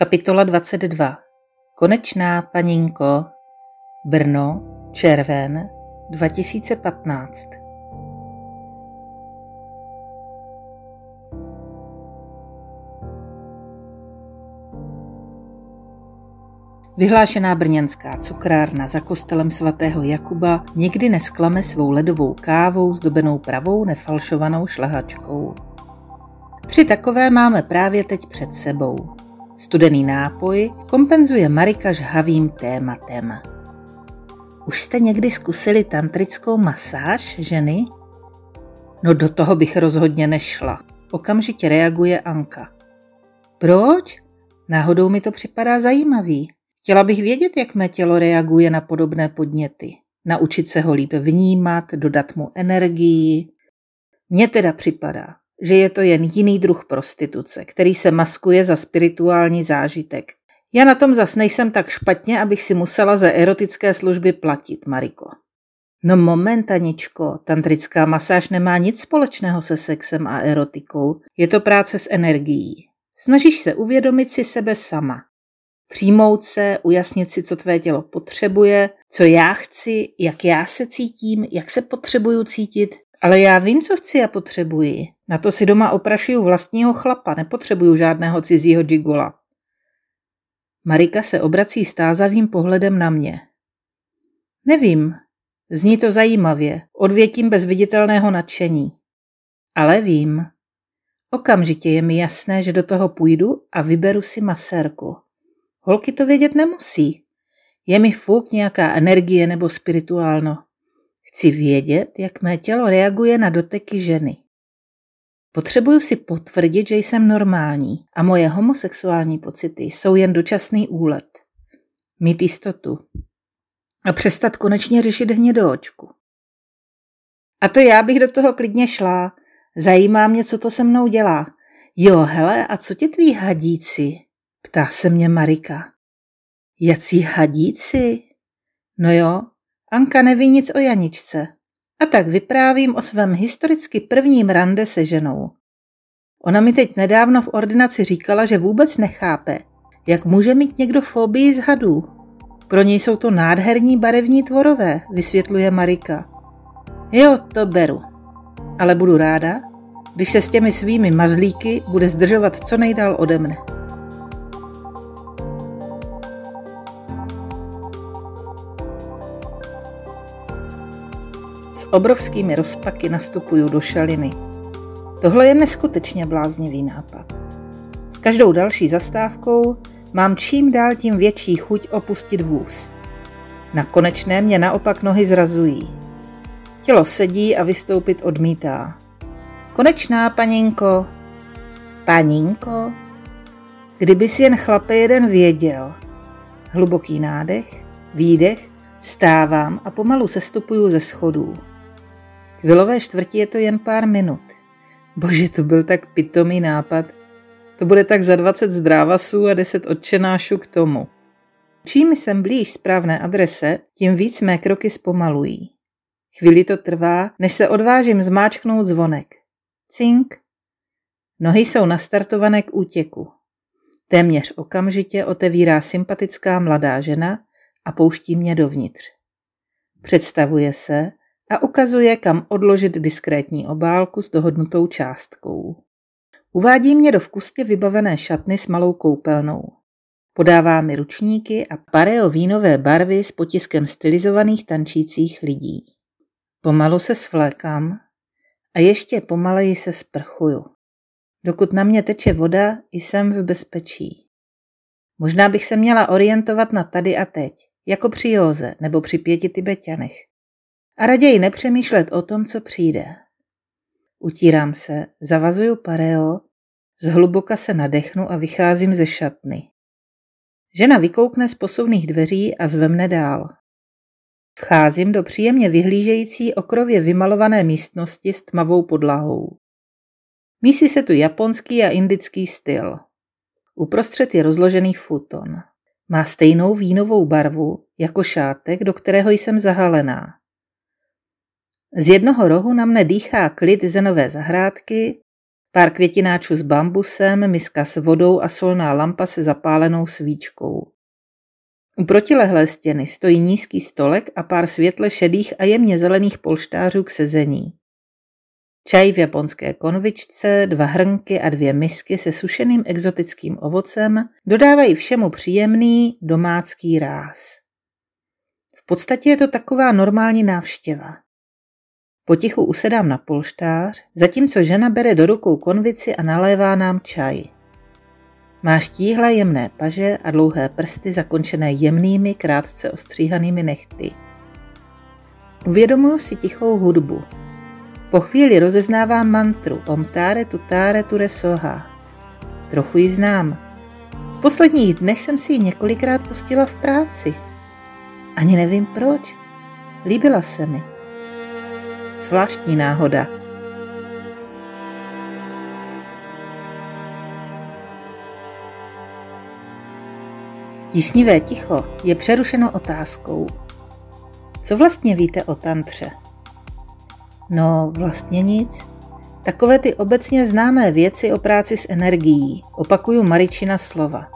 Kapitola 22 Konečná paninko Brno, červen 2015 Vyhlášená brněnská cukrárna za kostelem svatého Jakuba nikdy nesklame svou ledovou kávou zdobenou pravou nefalšovanou šlahačkou. Tři takové máme právě teď před sebou. Studený nápoj kompenzuje Marika žhavým tématem. Už jste někdy zkusili tantrickou masáž, ženy? No do toho bych rozhodně nešla. Okamžitě reaguje Anka. Proč? Náhodou mi to připadá zajímavý. Chtěla bych vědět, jak mé tělo reaguje na podobné podněty. Naučit se ho líp vnímat, dodat mu energii. Mně teda připadá, že je to jen jiný druh prostituce, který se maskuje za spirituální zážitek. Já na tom zas nejsem tak špatně, abych si musela za erotické služby platit, Mariko. No moment, Aničko, tantrická masáž nemá nic společného se sexem a erotikou. Je to práce s energií. Snažíš se uvědomit si sebe sama. Přijmout se, ujasnit si, co tvé tělo potřebuje, co já chci, jak já se cítím, jak se potřebuju cítit. Ale já vím, co chci a potřebuji. Na to si doma oprašuju vlastního chlapa, nepotřebuju žádného cizího džigola. Marika se obrací stázavým pohledem na mě. Nevím, zní to zajímavě, odvětím bez viditelného nadšení. Ale vím. Okamžitě je mi jasné, že do toho půjdu a vyberu si masérku. Holky to vědět nemusí. Je mi fuk nějaká energie nebo spirituálno. Chci vědět, jak mé tělo reaguje na doteky ženy. Potřebuju si potvrdit, že jsem normální a moje homosexuální pocity jsou jen dočasný úlet. Mít jistotu. A přestat konečně řešit hnědoočku. A to já bych do toho klidně šla. Zajímá mě, co to se mnou dělá. Jo, hele, a co ti tví hadíci? Ptá se mě Marika. Jací hadíci? No jo, Anka neví nic o Janičce. A tak vyprávím o svém historicky prvním rande se ženou. Ona mi teď nedávno v ordinaci říkala, že vůbec nechápe, jak může mít někdo fobii z hadů. Pro něj jsou to nádherní barevní tvorové, vysvětluje Marika. Jo, to beru. Ale budu ráda, když se s těmi svými mazlíky bude zdržovat co nejdál ode mne. Obrovskými rozpaky nastupuju do šaliny. Tohle je neskutečně bláznivý nápad. S každou další zastávkou mám čím dál tím větší chuť opustit vůz. Na konečné mě naopak nohy zrazují. Tělo sedí a vystoupit odmítá. Konečná, paninko. Paninko? Kdyby si jen chlape jeden věděl. Hluboký nádech, výdech, stávám a pomalu sestupuju ze schodů. K vilové čtvrti je to jen pár minut. Bože, to byl tak pitomý nápad. To bude tak za 20 zdrávasů a 10 odčenášů k tomu. Čím jsem blíž správné adrese, tím víc mé kroky zpomalují. Chvíli to trvá, než se odvážím zmáčknout zvonek. Cink. Nohy jsou nastartované k útěku. Téměř okamžitě otevírá sympatická mladá žena a pouští mě dovnitř. Představuje se, a ukazuje, kam odložit diskrétní obálku s dohodnutou částkou. Uvádí mě do vkustě vybavené šatny s malou koupelnou. Podává mi ručníky a pareo vínové barvy s potiskem stylizovaných tančících lidí. Pomalu se svlékám a ještě pomaleji se sprchuju. Dokud na mě teče voda, jsem v bezpečí. Možná bych se měla orientovat na tady a teď, jako při józe nebo při pěti tibetianech a raději nepřemýšlet o tom, co přijde. Utírám se, zavazuju pareo, zhluboka se nadechnu a vycházím ze šatny. Žena vykoukne z posuvných dveří a zve mne dál. Vcházím do příjemně vyhlížející okrově vymalované místnosti s tmavou podlahou. Mísí se tu japonský a indický styl. Uprostřed je rozložený futon. Má stejnou vínovou barvu jako šátek, do kterého jsem zahalená. Z jednoho rohu na mne dýchá klid zenové zahrádky, Pár květináčů s bambusem, miska s vodou a solná lampa se zapálenou svíčkou. U protilehlé stěny stojí nízký stolek a pár světle šedých a jemně zelených polštářů k sezení. Čaj v japonské konvičce, dva hrnky a dvě misky se sušeným exotickým ovocem dodávají všemu příjemný domácký ráz. V podstatě je to taková normální návštěva. Potichu usedám na polštář, zatímco žena bere do rukou konvici a nalévá nám čaj. Má štíhlé jemné paže a dlouhé prsty zakončené jemnými, krátce ostříhanými nechty. Uvědomuji si tichou hudbu. Po chvíli rozeznávám mantru Omtáre tutáre ture soha. Trochu ji znám. V posledních dnech jsem si ji několikrát pustila v práci. Ani nevím proč. Líbila se mi. Zvláštní náhoda. Tísnivé ticho je přerušeno otázkou. Co vlastně víte o tantře? No, vlastně nic. Takové ty obecně známé věci o práci s energií. Opakuju Maričina slova.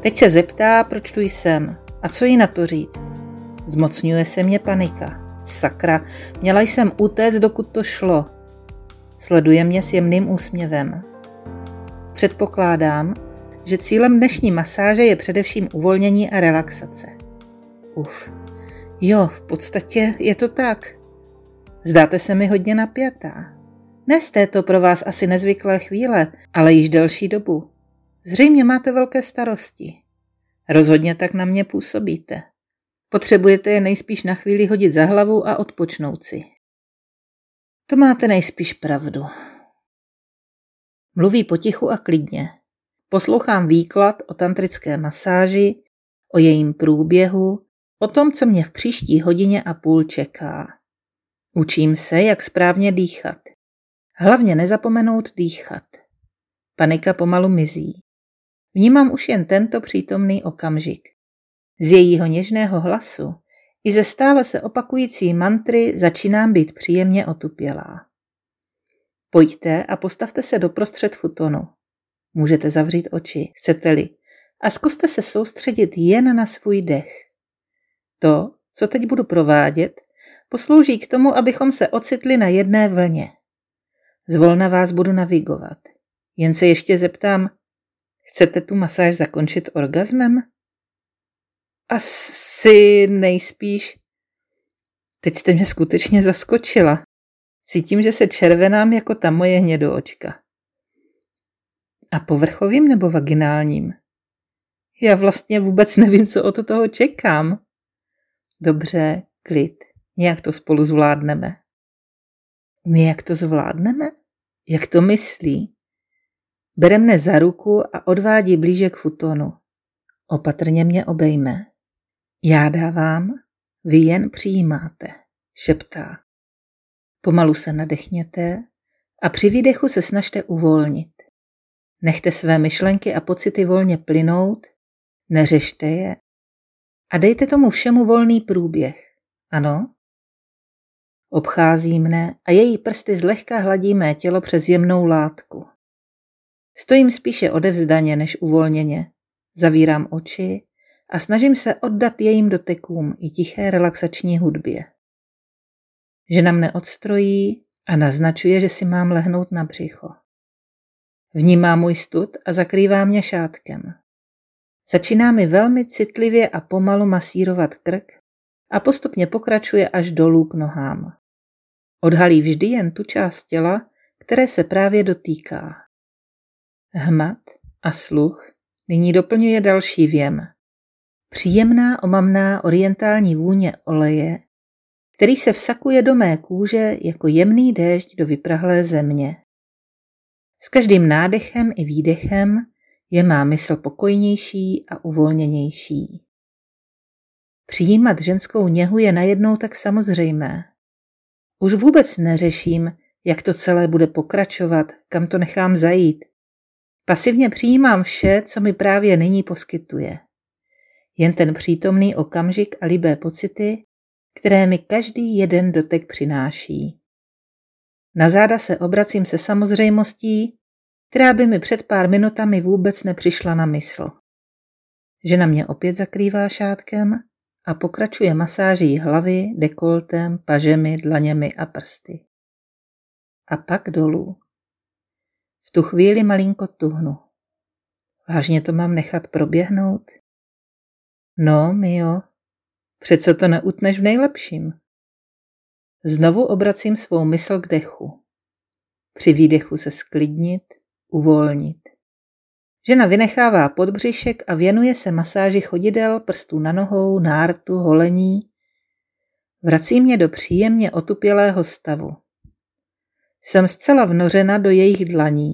Teď se zeptá, proč tu jsem a co jí na to říct. Zmocňuje se mě panika. Sakra, měla jsem utéct, dokud to šlo. Sleduje mě s jemným úsměvem. Předpokládám, že cílem dnešní masáže je především uvolnění a relaxace. Uf, jo, v podstatě je to tak. Zdáte se mi hodně napjatá. Ne z této pro vás asi nezvyklé chvíle, ale již delší dobu. Zřejmě máte velké starosti. Rozhodně tak na mě působíte. Potřebujete je nejspíš na chvíli hodit za hlavu a odpočnout si. To máte nejspíš pravdu. Mluví potichu a klidně. Poslouchám výklad o tantrické masáži, o jejím průběhu, o tom, co mě v příští hodině a půl čeká. Učím se, jak správně dýchat. Hlavně nezapomenout dýchat. Panika pomalu mizí. Vnímám už jen tento přítomný okamžik. Z jejího něžného hlasu i ze stále se opakující mantry začínám být příjemně otupělá. Pojďte a postavte se doprostřed futonu. Můžete zavřít oči, chcete-li, a zkuste se soustředit jen na svůj dech. To, co teď budu provádět, poslouží k tomu, abychom se ocitli na jedné vlně. Zvolna vás budu navigovat. Jen se ještě zeptám, chcete tu masáž zakončit orgasmem? Asi nejspíš. Teď jste mě skutečně zaskočila. Cítím, že se červenám jako ta moje hnědoočka. A povrchovým nebo vaginálním? Já vlastně vůbec nevím, co od toho čekám. Dobře, klid. Nějak to spolu zvládneme. Jak to zvládneme? Jak to myslí? Bere mne za ruku a odvádí blíže k futonu. Opatrně mě obejme. Já dávám, vy jen přijímáte, šeptá. Pomalu se nadechněte a při výdechu se snažte uvolnit. Nechte své myšlenky a pocity volně plynout, neřešte je a dejte tomu všemu volný průběh. Ano? Obchází mne a její prsty zlehka hladí mé tělo přes jemnou látku. Stojím spíše odevzdaně než uvolněně. Zavírám oči a snažím se oddat jejím dotekům i tiché relaxační hudbě. Žena mne odstrojí a naznačuje, že si mám lehnout na břicho. Vnímá můj stud a zakrývá mě šátkem. Začíná mi velmi citlivě a pomalu masírovat krk a postupně pokračuje až dolů k nohám. Odhalí vždy jen tu část těla, které se právě dotýká. Hmat a sluch nyní doplňuje další věm. Příjemná omamná orientální vůně oleje, který se vsakuje do mé kůže jako jemný déšť do vyprahlé země. S každým nádechem i výdechem je má mysl pokojnější a uvolněnější. Přijímat ženskou něhu je najednou tak samozřejmé. Už vůbec neřeším, jak to celé bude pokračovat, kam to nechám zajít. Pasivně přijímám vše, co mi právě nyní poskytuje jen ten přítomný okamžik a libé pocity, které mi každý jeden dotek přináší. Na záda se obracím se samozřejmostí, která by mi před pár minutami vůbec nepřišla na mysl. Žena mě opět zakrývá šátkem a pokračuje masáží hlavy, dekoltem, pažemi, dlaněmi a prsty. A pak dolů. V tu chvíli malinko tuhnu. Vážně to mám nechat proběhnout? No, Mio, přece to neutneš v nejlepším. Znovu obracím svou mysl k dechu. Při výdechu se sklidnit, uvolnit. Žena vynechává podbřišek a věnuje se masáži chodidel, prstů na nohou, nártu, holení. Vrací mě do příjemně otupělého stavu. Jsem zcela vnořena do jejich dlaní,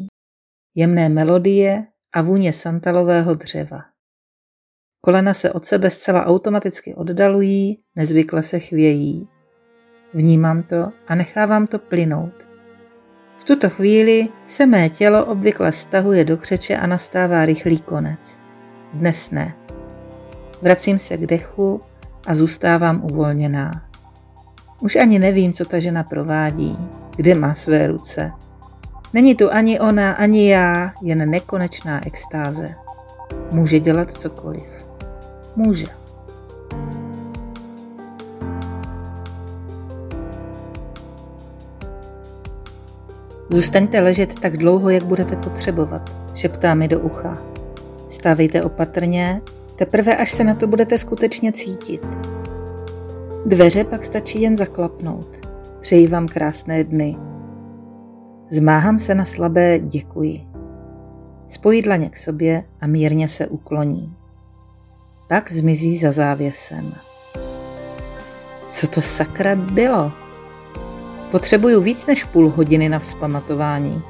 jemné melodie a vůně santalového dřeva. Kolena se od sebe zcela automaticky oddalují, nezvykle se chvějí. Vnímám to a nechávám to plynout. V tuto chvíli se mé tělo obvykle stahuje do křeče a nastává rychlý konec. Dnes ne. Vracím se k dechu a zůstávám uvolněná. Už ani nevím, co ta žena provádí, kde má své ruce. Není tu ani ona, ani já, jen nekonečná extáze. Může dělat cokoliv. Může. Zůstaňte ležet tak dlouho, jak budete potřebovat, šeptá mi do ucha. Stávejte opatrně, teprve až se na to budete skutečně cítit. Dveře pak stačí jen zaklapnout. Přeji vám krásné dny. Zmáhám se na slabé děkuji. Spojí dlaně k sobě a mírně se ukloní. Pak zmizí za závěsem. Co to sakra bylo? Potřebuju víc než půl hodiny na vzpamatování.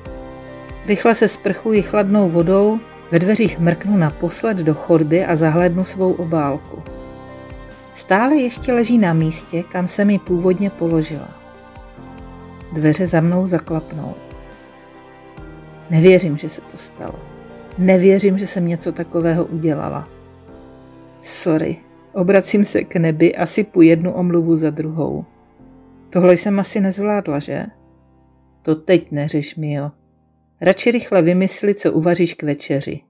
Rychle se sprchuji chladnou vodou, ve dveřích mrknu naposled do chodby a zahlednu svou obálku. Stále ještě leží na místě, kam se mi původně položila. Dveře za mnou zaklapnou. Nevěřím, že se to stalo. Nevěřím, že jsem něco takového udělala. Sorry, obracím se k nebi a sypu jednu omluvu za druhou. Tohle jsem asi nezvládla, že? To teď neřeš, Mio. Radši rychle vymysli, co uvaříš k večeři.